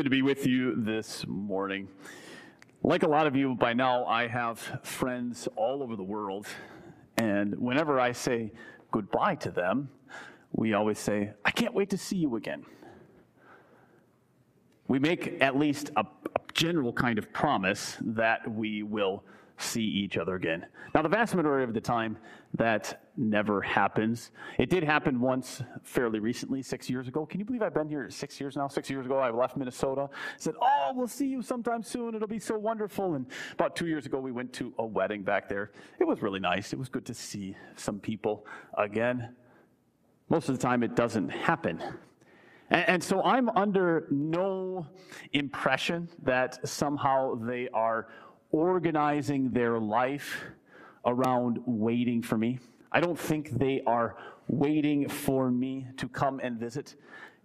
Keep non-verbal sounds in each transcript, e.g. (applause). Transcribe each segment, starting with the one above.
good to be with you this morning. Like a lot of you by now, I have friends all over the world. And whenever I say goodbye to them, we always say, I can't wait to see you again. We make at least a, a general kind of promise that we will see each other again. Now, the vast majority of the time, that never happens. It did happen once fairly recently, six years ago. Can you believe I've been here six years now? Six years ago, I left Minnesota. Said, Oh, we'll see you sometime soon. It'll be so wonderful. And about two years ago, we went to a wedding back there. It was really nice. It was good to see some people again. Most of the time, it doesn't happen. And, and so I'm under no impression that somehow they are organizing their life around waiting for me. I don't think they are waiting for me to come and visit.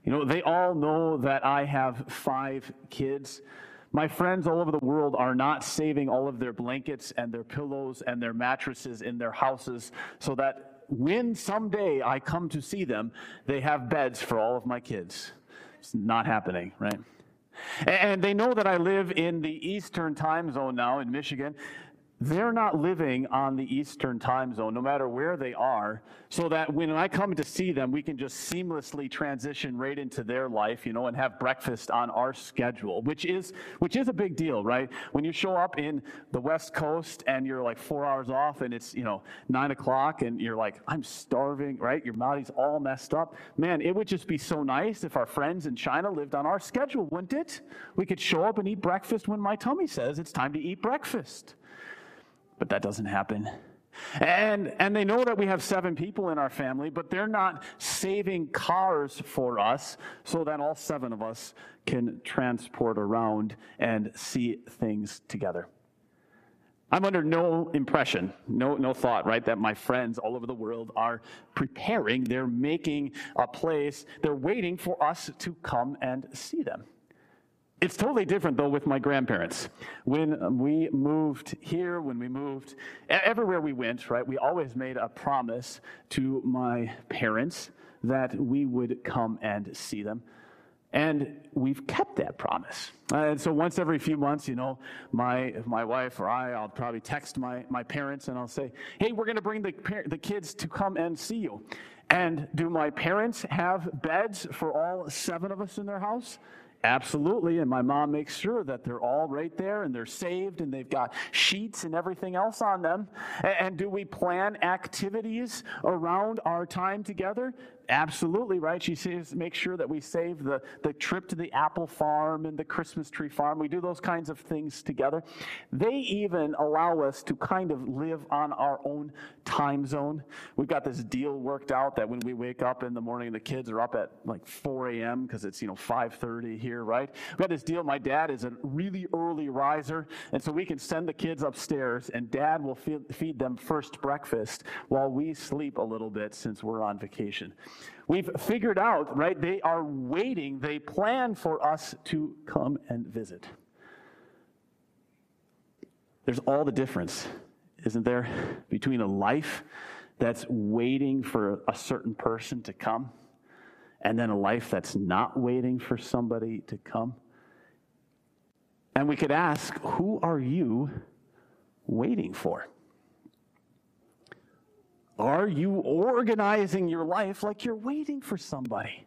You know, they all know that I have five kids. My friends all over the world are not saving all of their blankets and their pillows and their mattresses in their houses so that when someday I come to see them, they have beds for all of my kids. It's not happening, right? And they know that I live in the Eastern time zone now in Michigan. They're not living on the Eastern time zone, no matter where they are, so that when I come to see them, we can just seamlessly transition right into their life, you know, and have breakfast on our schedule, which is which is a big deal, right? When you show up in the West Coast and you're like four hours off, and it's you know nine o'clock, and you're like, I'm starving, right? Your body's all messed up. Man, it would just be so nice if our friends in China lived on our schedule, wouldn't it? We could show up and eat breakfast when my tummy says it's time to eat breakfast but that doesn't happen. And, and they know that we have seven people in our family, but they're not saving cars for us so that all seven of us can transport around and see things together. I'm under no impression, no, no thought, right, that my friends all over the world are preparing. They're making a place. They're waiting for us to come and see them. It's totally different though with my grandparents. When we moved here, when we moved everywhere we went, right, we always made a promise to my parents that we would come and see them. And we've kept that promise. Uh, and so once every few months, you know, my, my wife or I, I'll probably text my, my parents and I'll say, hey, we're going to bring the, the kids to come and see you. And do my parents have beds for all seven of us in their house? Absolutely. And my mom makes sure that they're all right there and they're saved and they've got sheets and everything else on them. And do we plan activities around our time together? Absolutely, right? She says make sure that we save the, the trip to the apple farm and the Christmas tree farm. We do those kinds of things together. They even allow us to kind of live on our own time zone. We've got this deal worked out that when we wake up in the morning, the kids are up at like 4 a.m. because it's, you know, 5.30 here, right? We got this deal. My dad is a really early riser, and so we can send the kids upstairs, and dad will feed them first breakfast while we sleep a little bit since we're on vacation. We've figured out, right? They are waiting, they plan for us to come and visit. There's all the difference, isn't there, between a life that's waiting for a certain person to come and then a life that's not waiting for somebody to come? And we could ask, who are you waiting for? Are you organizing your life like you're waiting for somebody?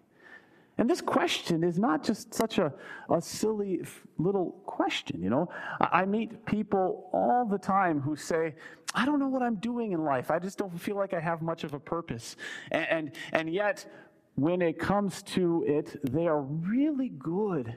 And this question is not just such a, a silly little question, you know. I, meet people all the time who say, I don't know what I'm doing in life. I just don't feel like I have much of a purpose. And, and, and yet, when it comes to it, they are really good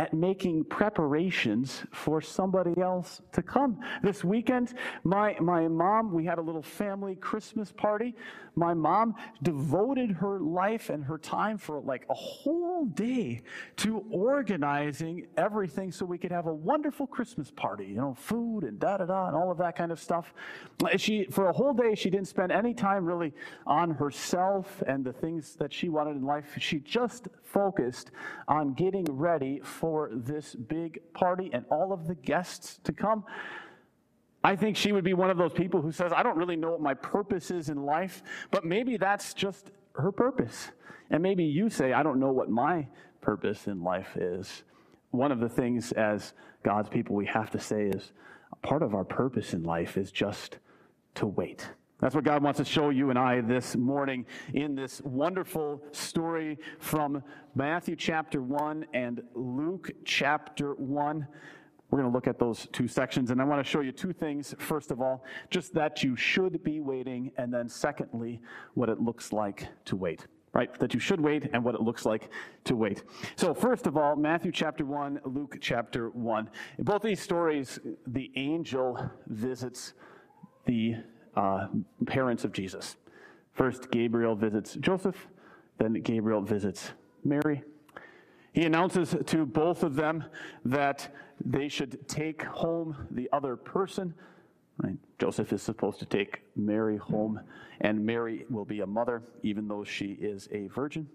at making preparations for somebody else to come. This weekend, my, my mom, we had a little family Christmas party. My mom devoted her life and her time for like a whole day to organizing everything so we could have a wonderful Christmas party, you know, food and da da da and all of that kind of stuff. She, for a whole day, she didn't spend any time really on herself and the things that she wanted in life. She just focused on getting ready for this big party and all of the guests to come. I think she would be one of those people who says, I don't really know what my purpose is in life, but maybe that's just her purpose. And maybe you say, I don't know what my purpose in life is, one of the things as God's people we have to say is part of our purpose in life is just to wait. That's what God wants to show you and I this morning in this wonderful story from Matthew chapter 1 and Luke chapter 1. We're going to look at those two sections, and I want to show you two things. First of all, just that you should be waiting, and then secondly, what it looks like to wait right? That you should wait and what it looks like to wait. So, first of all, Matthew chapter 1, Luke chapter 1. In both these stories, the angel visits the uh, parents of Jesus. First, Gabriel visits Joseph, then, Gabriel visits Mary. He announces to both of them that they should take home the other person. Right? Joseph is supposed to take Mary home, and Mary will be a mother, even though she is a virgin.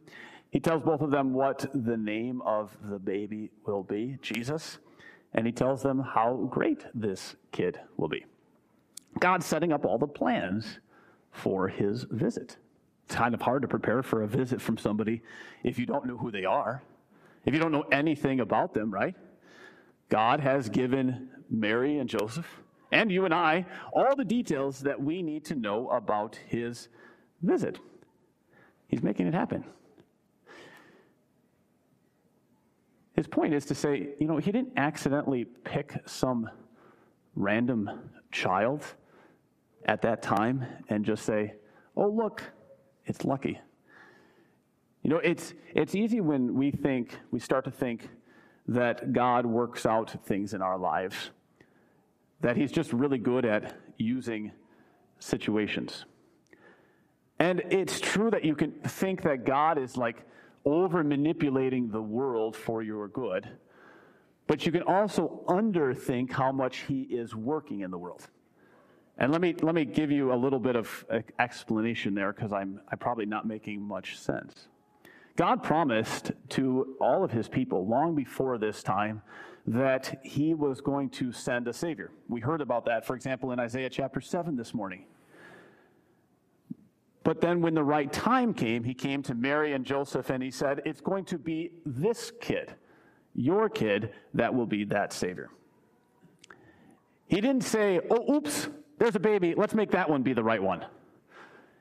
He tells both of them what the name of the baby will be, Jesus, and he tells them how great this kid will be. God's setting up all the plans for his visit. It's kind of hard to prepare for a visit from somebody if you don't know who they are, if you don't know anything about them, right? God has given Mary and Joseph and you and I all the details that we need to know about his visit. He's making it happen. His point is to say, you know, he didn't accidentally pick some random child at that time and just say, oh, look, it's lucky. You know, it's, it's easy when we think, we start to think that God works out things in our lives, that He's just really good at using situations. And it's true that you can think that God is like over manipulating the world for your good, but you can also underthink how much He is working in the world. And let me, let me give you a little bit of explanation there because I'm, I'm probably not making much sense. God promised to all of his people long before this time that he was going to send a Savior. We heard about that, for example, in Isaiah chapter 7 this morning. But then, when the right time came, he came to Mary and Joseph and he said, It's going to be this kid, your kid, that will be that Savior. He didn't say, Oh, oops, there's a baby. Let's make that one be the right one.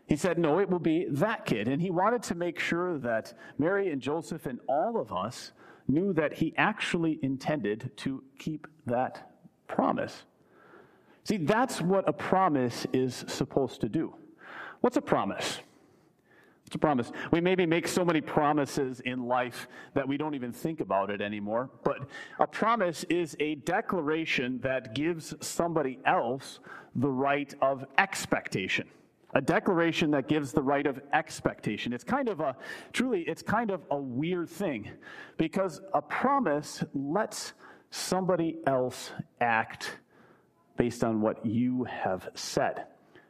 He said, No, it will be that kid. And he wanted to make sure that Mary and Joseph and all of us knew that he actually intended to keep that promise. See, that's what a promise is supposed to do. What's a promise? It's a promise. We maybe make so many promises in life that we don't even think about it anymore. But a promise is a declaration that gives somebody else the right of expectation. A declaration that gives the right of expectation. It's kind of a, truly, it's kind of a weird thing because a promise lets somebody else act based on what you have said.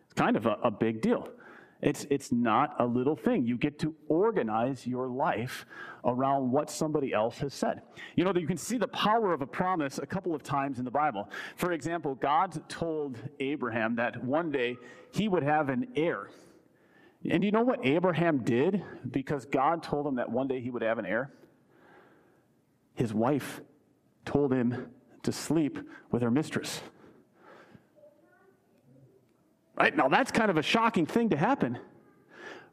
It's kind of a, a big deal. It's, it's not a little thing. You get to organize your life around what somebody else has said. You know, that you can see the power of a promise a couple of times in the Bible. For example, God told Abraham that one day he would have an heir. And you know what Abraham did because God told him that one day he would have an heir? His wife told him to sleep with her mistress. Right? Now, that's kind of a shocking thing to happen.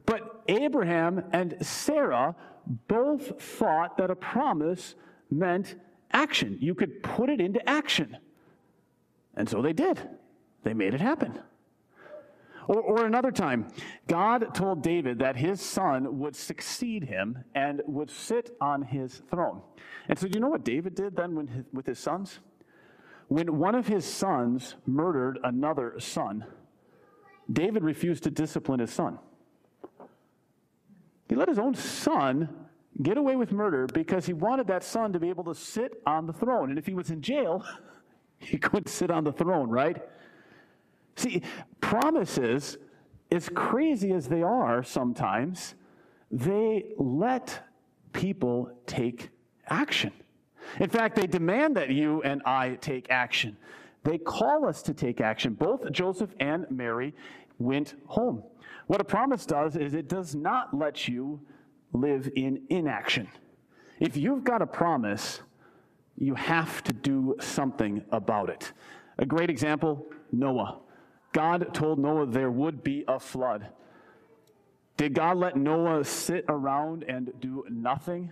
But Abraham and Sarah both thought that a promise meant action. You could put it into action. And so they did. They made it happen. Or, or, another time, God told David that his son would succeed him and would sit on his throne. And so, do you know what David did then his, with his sons? When one of his sons murdered another son, David refused to discipline his son. He let his own son get away with murder because he wanted that son to be able to sit on the throne. And if he was in jail, (laughs) he couldn't sit on the throne, right? See, promises, as crazy as they are sometimes, they let people take action. In fact, they demand that you and I take action. They call us to take action. Both Joseph and Mary went home. What a promise does is it does not let you live in inaction. If you've got a promise, you have to do something about it. A great example Noah. God told Noah there would be a flood. Did God let Noah sit around and do nothing?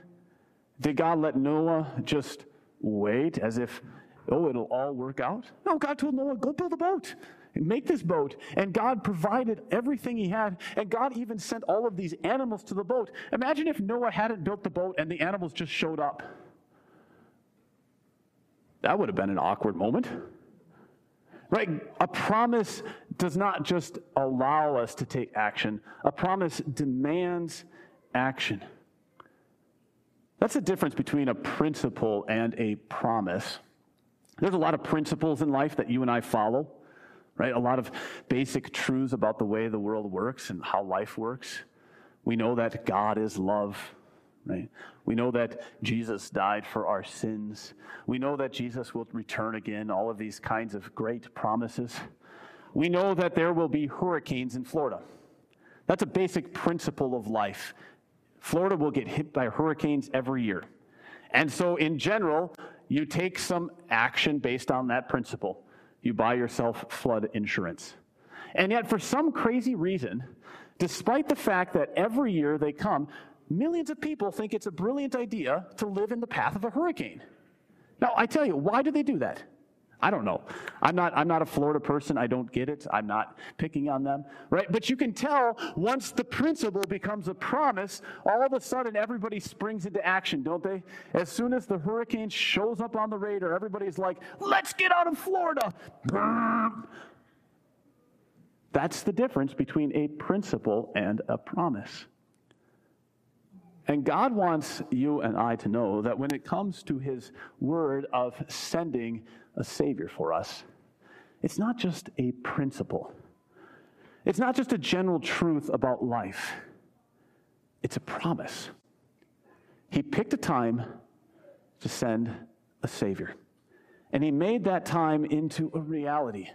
Did God let Noah just wait as if, oh, it'll all work out? No, God told Noah, go build a boat make this boat. And God provided everything he had. And God even sent all of these animals to the boat. Imagine if Noah hadn't built the boat and the animals just showed up. That would have been an awkward moment. Right? A promise does not just allow us to take action, a promise demands action. That's the difference between a principle and a promise. There's a lot of principles in life that you and I follow right? A lot of basic truths about the way the world works and how life works. We know that God is love, right? We know that Jesus died for our sins. We know that Jesus will return again, all of these kinds of great promises. We know that there will be hurricanes in Florida. That's a basic principle of life. Florida will get hit by hurricanes every year. And so, in general, you take some action based on that principle you buy yourself flood insurance. And yet, for some crazy reason, despite the fact that every year they come, millions of people think it's a brilliant idea to live in the path of a hurricane. Now, I tell you, why do they do that? I don't know. I'm not, I'm not a Florida person. I don't get it. I'm not picking on them, right? But you can tell once the principle becomes a promise, all of a sudden everybody springs into action, don't they? As soon as the hurricane shows up on the radar, everybody's like, let's get out of Florida. That's the difference between a principle and a promise. And God wants you and I to know that when it comes to His word of sending a Savior for us, it's not just a principle, it's not just a general truth about life, it's a promise. He picked a time to send a Savior, and He made that time into a reality.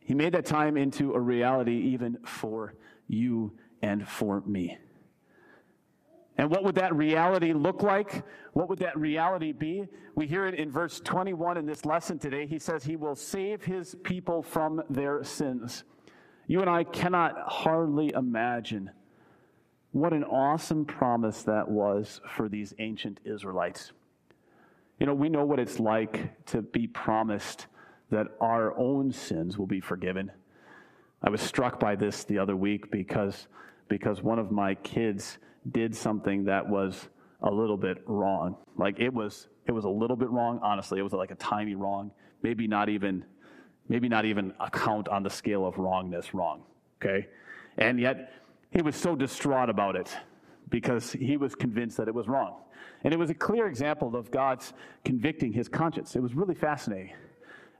He made that time into a reality even for you and for me. And what would that reality look like? What would that reality be? We hear it in verse 21 in this lesson today. He says, He will save His people from their sins. You and I cannot hardly imagine what an awesome promise that was for these ancient Israelites. You know, we know what it's like to be promised that our own sins will be forgiven. I was struck by this the other week because because one of my kids did something that was a little bit wrong. Like it was it was a little bit wrong, honestly. It was like a tiny wrong, maybe not even maybe not even a count on the scale of wrongness wrong, okay? And yet he was so distraught about it because he was convinced that it was wrong. And it was a clear example of God's convicting his conscience. It was really fascinating.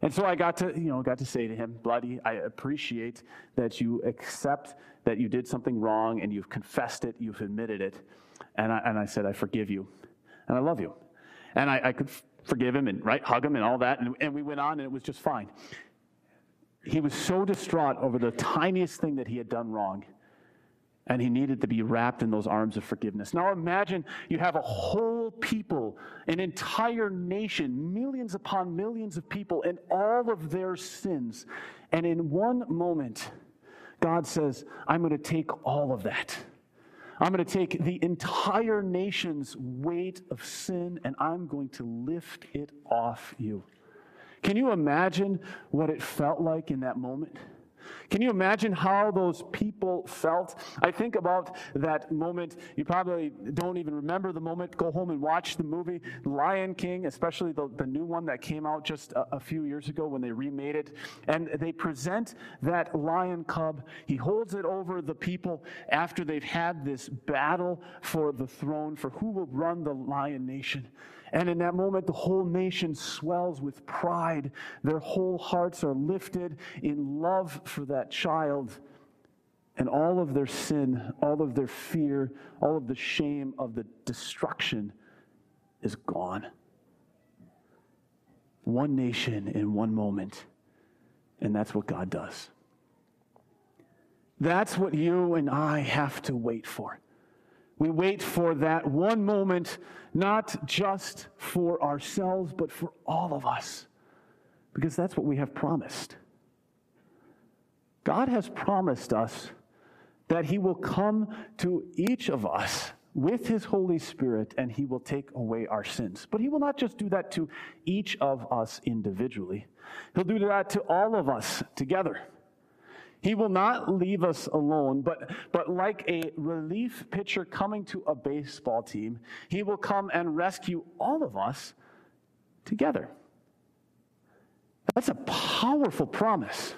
And so I got to, you know, got to say to him, Bloody, I appreciate that you accept that you did something wrong and you've confessed it, you've admitted it. And I, and I said, I forgive you and I love you. And I, I could forgive him and right, hug him and all that. And, and we went on and it was just fine. He was so distraught over the tiniest thing that he had done wrong and he needed to be wrapped in those arms of forgiveness. Now imagine you have a whole people, an entire nation, millions upon millions of people, and all of their sins. And in one moment, God says, I'm going to take all of that. I'm going to take the entire nation's weight of sin and I'm going to lift it off you. Can you imagine what it felt like in that moment? Can you imagine how those people felt? I think about that moment. You probably don't even remember the moment. Go home and watch the movie Lion King, especially the, the new one that came out just a, a few years ago when they remade it. And they present that lion cub. He holds it over the people after they've had this battle for the throne, for who will run the lion nation. And in that moment, the whole nation swells with pride. Their whole hearts are lifted in love for that child. And all of their sin, all of their fear, all of the shame of the destruction is gone. One nation in one moment. And that's what God does. That's what you and I have to wait for. We wait for that one moment, not just for ourselves, but for all of us, because that's what we have promised. God has promised us that He will come to each of us with His Holy Spirit and He will take away our sins. But He will not just do that to each of us individually, He'll do that to all of us together. He will not leave us alone, but, but like a relief pitcher coming to a baseball team, He will come and rescue all of us together. That's a powerful promise.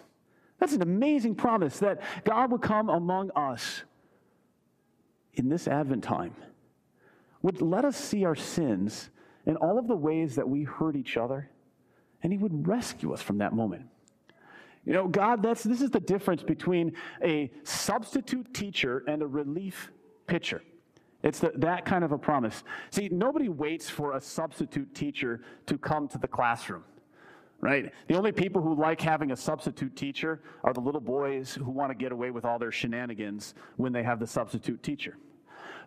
That's an amazing promise that God would come among us in this Advent time, would let us see our sins and all of the ways that we hurt each other, and He would rescue us from that moment. You know, God, that's, this is the difference between a substitute teacher and a relief pitcher. It's the, that kind of a promise. See, nobody waits for a substitute teacher to come to the classroom, right? The only people who like having a substitute teacher are the little boys who want to get away with all their shenanigans when they have the substitute teacher.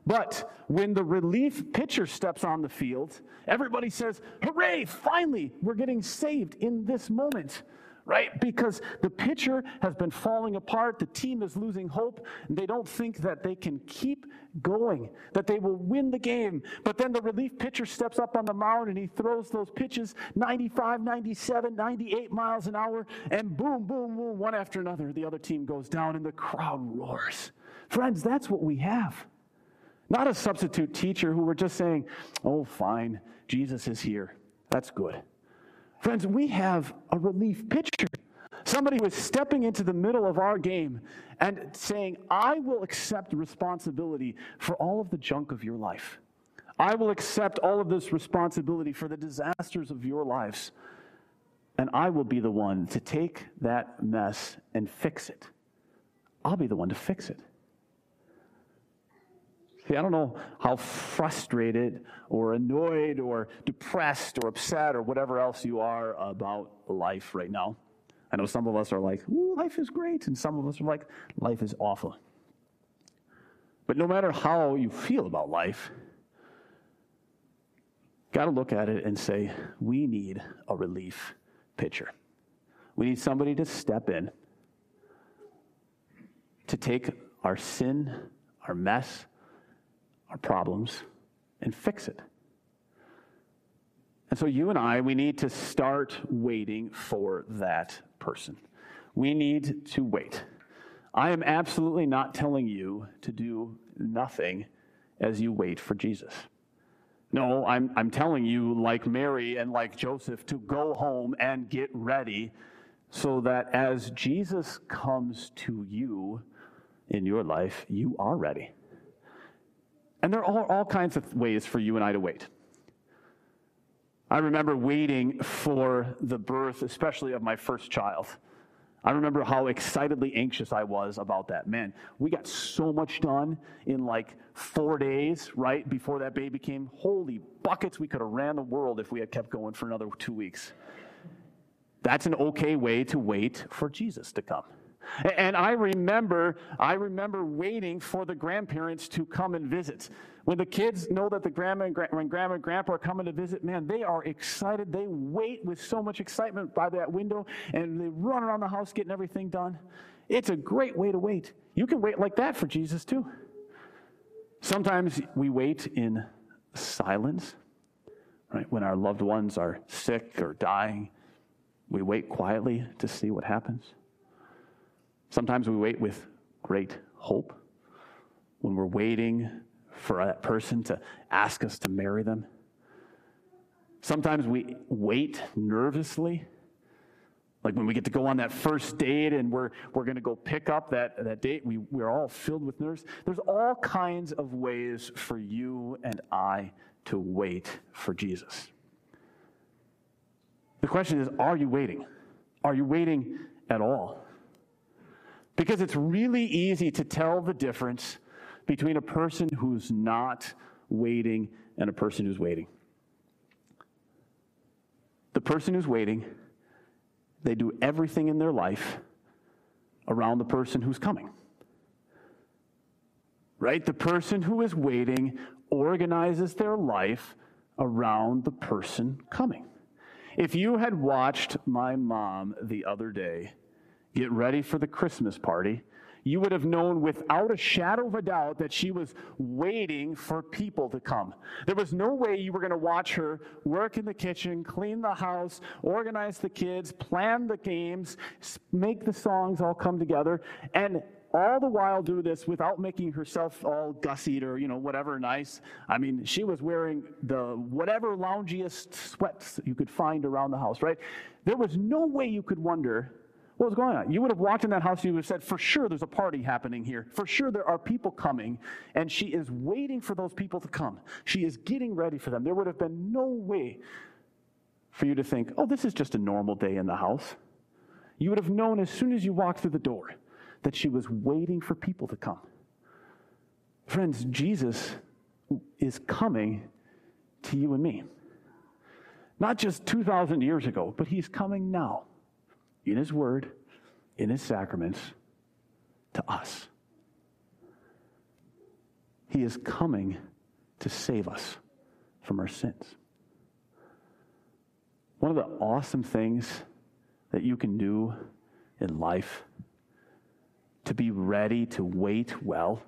But when the relief pitcher steps on the field, everybody says, Hooray, finally, we're getting saved in this moment right? Because the pitcher has been falling apart, the team is losing hope, and they don't think that they can keep going, that they will win the game. But then the relief pitcher steps up on the mound and he throws those pitches 95, 97, 98 miles an hour, and boom, boom, boom, one after another, the other team goes down and the crowd roars. Friends, that's what we have. Not a substitute teacher who we're just saying, oh, fine, Jesus is here. That's good. Friends, we have a relief pitcher. Somebody who is stepping into the middle of our game and saying, I will accept responsibility for all of the junk of your life. I will accept all of this responsibility for the disasters of your lives. And I will be the one to take that mess and fix it. I'll be the one to fix it. See, I don't know how frustrated or annoyed or depressed or upset or whatever else you are about life right now. I know some of us are like, ooh, life is great, and some of us are like, life is awful. But no matter how you feel about life, got to look at it and say, we need a relief pitcher. We need somebody to step in, to take our sin, our mess, our problems and fix it. And so you and I, we need to start waiting for that person. We need to wait. I am absolutely not telling you to do nothing as you wait for Jesus. No, I'm, I'm telling you, like Mary and like Joseph, to go home and get ready so that as Jesus comes to you in your life, you are ready. And there are all kinds of ways for you and I to wait. I remember waiting for the birth, especially of my first child. I remember how excitedly anxious I was about that. Man, we got so much done in like four days, right, before that baby came. Holy buckets, we could have ran the world if we had kept going for another two weeks. That's an okay way to wait for Jesus to come. And I remember, I remember waiting for the grandparents to come and visit. When the kids know that the grandma and, when grandma and grandpa are coming to visit, man, they are excited. They wait with so much excitement by that window and they run around the house getting everything done. It's a great way to wait. You can wait like that for Jesus too. Sometimes we wait in silence, right? When our loved ones are sick or dying, we wait quietly to see what happens. Sometimes we wait with great hope when we're waiting for that person to ask us to marry them. Sometimes we wait nervously. Like when we get to go on that first date and we're, we're going to go pick up that, that date, we, we're all filled with nerves. There's all kinds of ways for you and I to wait for Jesus. The question is are you waiting? Are you waiting at all? Because it's really easy to tell the difference between a person who's not waiting and a person who's waiting. The person who's waiting, they do everything in their life around the person who's coming. right? The person who is waiting organizes their life around the person coming. If you had watched my mom the other day get ready for the Christmas party, you would have known without a shadow of a doubt that she was waiting for people to come. There was no way you were going to watch her work in the kitchen, clean the house, organize the kids, plan the games, make the songs all come together, and all the while do this without making herself all gussied or you know whatever nice i mean she was wearing the whatever loungiest sweats you could find around the house right there was no way you could wonder what was going on? You would have walked in that house you would have said, For sure, there's a party happening here. For sure, there are people coming, and she is waiting for those people to come. She is getting ready for them. There would have been no way for you to think, Oh, this is just a normal day in the house. You would have known as soon as you walked through the door that she was waiting for people to come. Friends, Jesus is coming to you and me. Not just 2,000 years ago, but he's coming now in His Word, in His sacraments, to us. He is coming to save us from our sins. One of the awesome things that you can do in life to be ready to wait well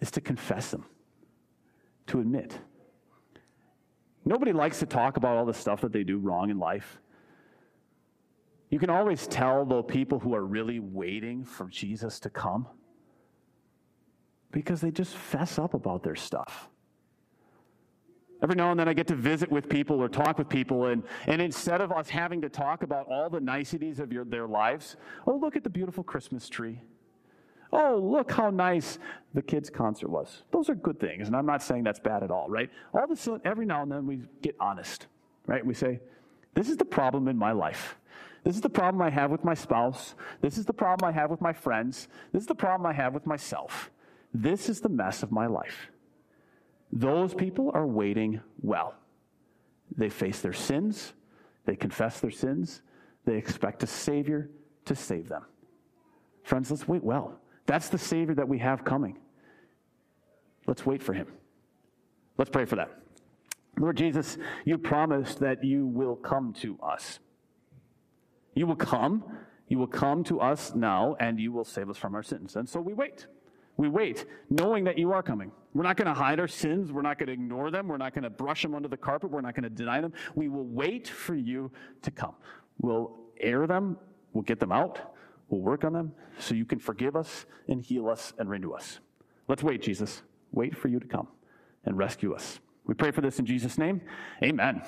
is to confess them, to admit. Nobody likes to talk about all the stuff that they do wrong in life. You can always tell, though, people who are really waiting for Jesus to come because they just fess up about their stuff. Every now and then I get to visit with people or talk with people, and, and instead of us having to talk about all the niceties of your, their lives, oh, look at the beautiful Christmas tree. Oh, look how nice the kids' concert was. Those are good things, and I'm not saying that's bad at all, right? All of a sudden, every now and then we get honest, right? We say, This is the problem in my life. This is the problem I have with my spouse. This is the problem I have with my friends. This is the problem I have with myself. This is the mess of my life. Those people are waiting well. They face their sins, they confess their sins, they expect a Savior to save them. Friends, let's wait well. That's the Savior that we have coming. Let's wait for Him. Let's pray for that. Lord Jesus, you promised that you will come to us. You will come. You will come to us now, and you will save us from our sins. And so we wait. We wait, knowing that you are coming. We're not going to hide our sins. We're not going to ignore them. We're not going to brush them under the carpet. We're not going to deny them. We will wait for you to come. We'll air them. We'll get them out. We'll work on them so you can forgive us and heal us and renew us. Let's wait, Jesus. Wait for you to come and rescue us. We pray for this in Jesus' name. Amen.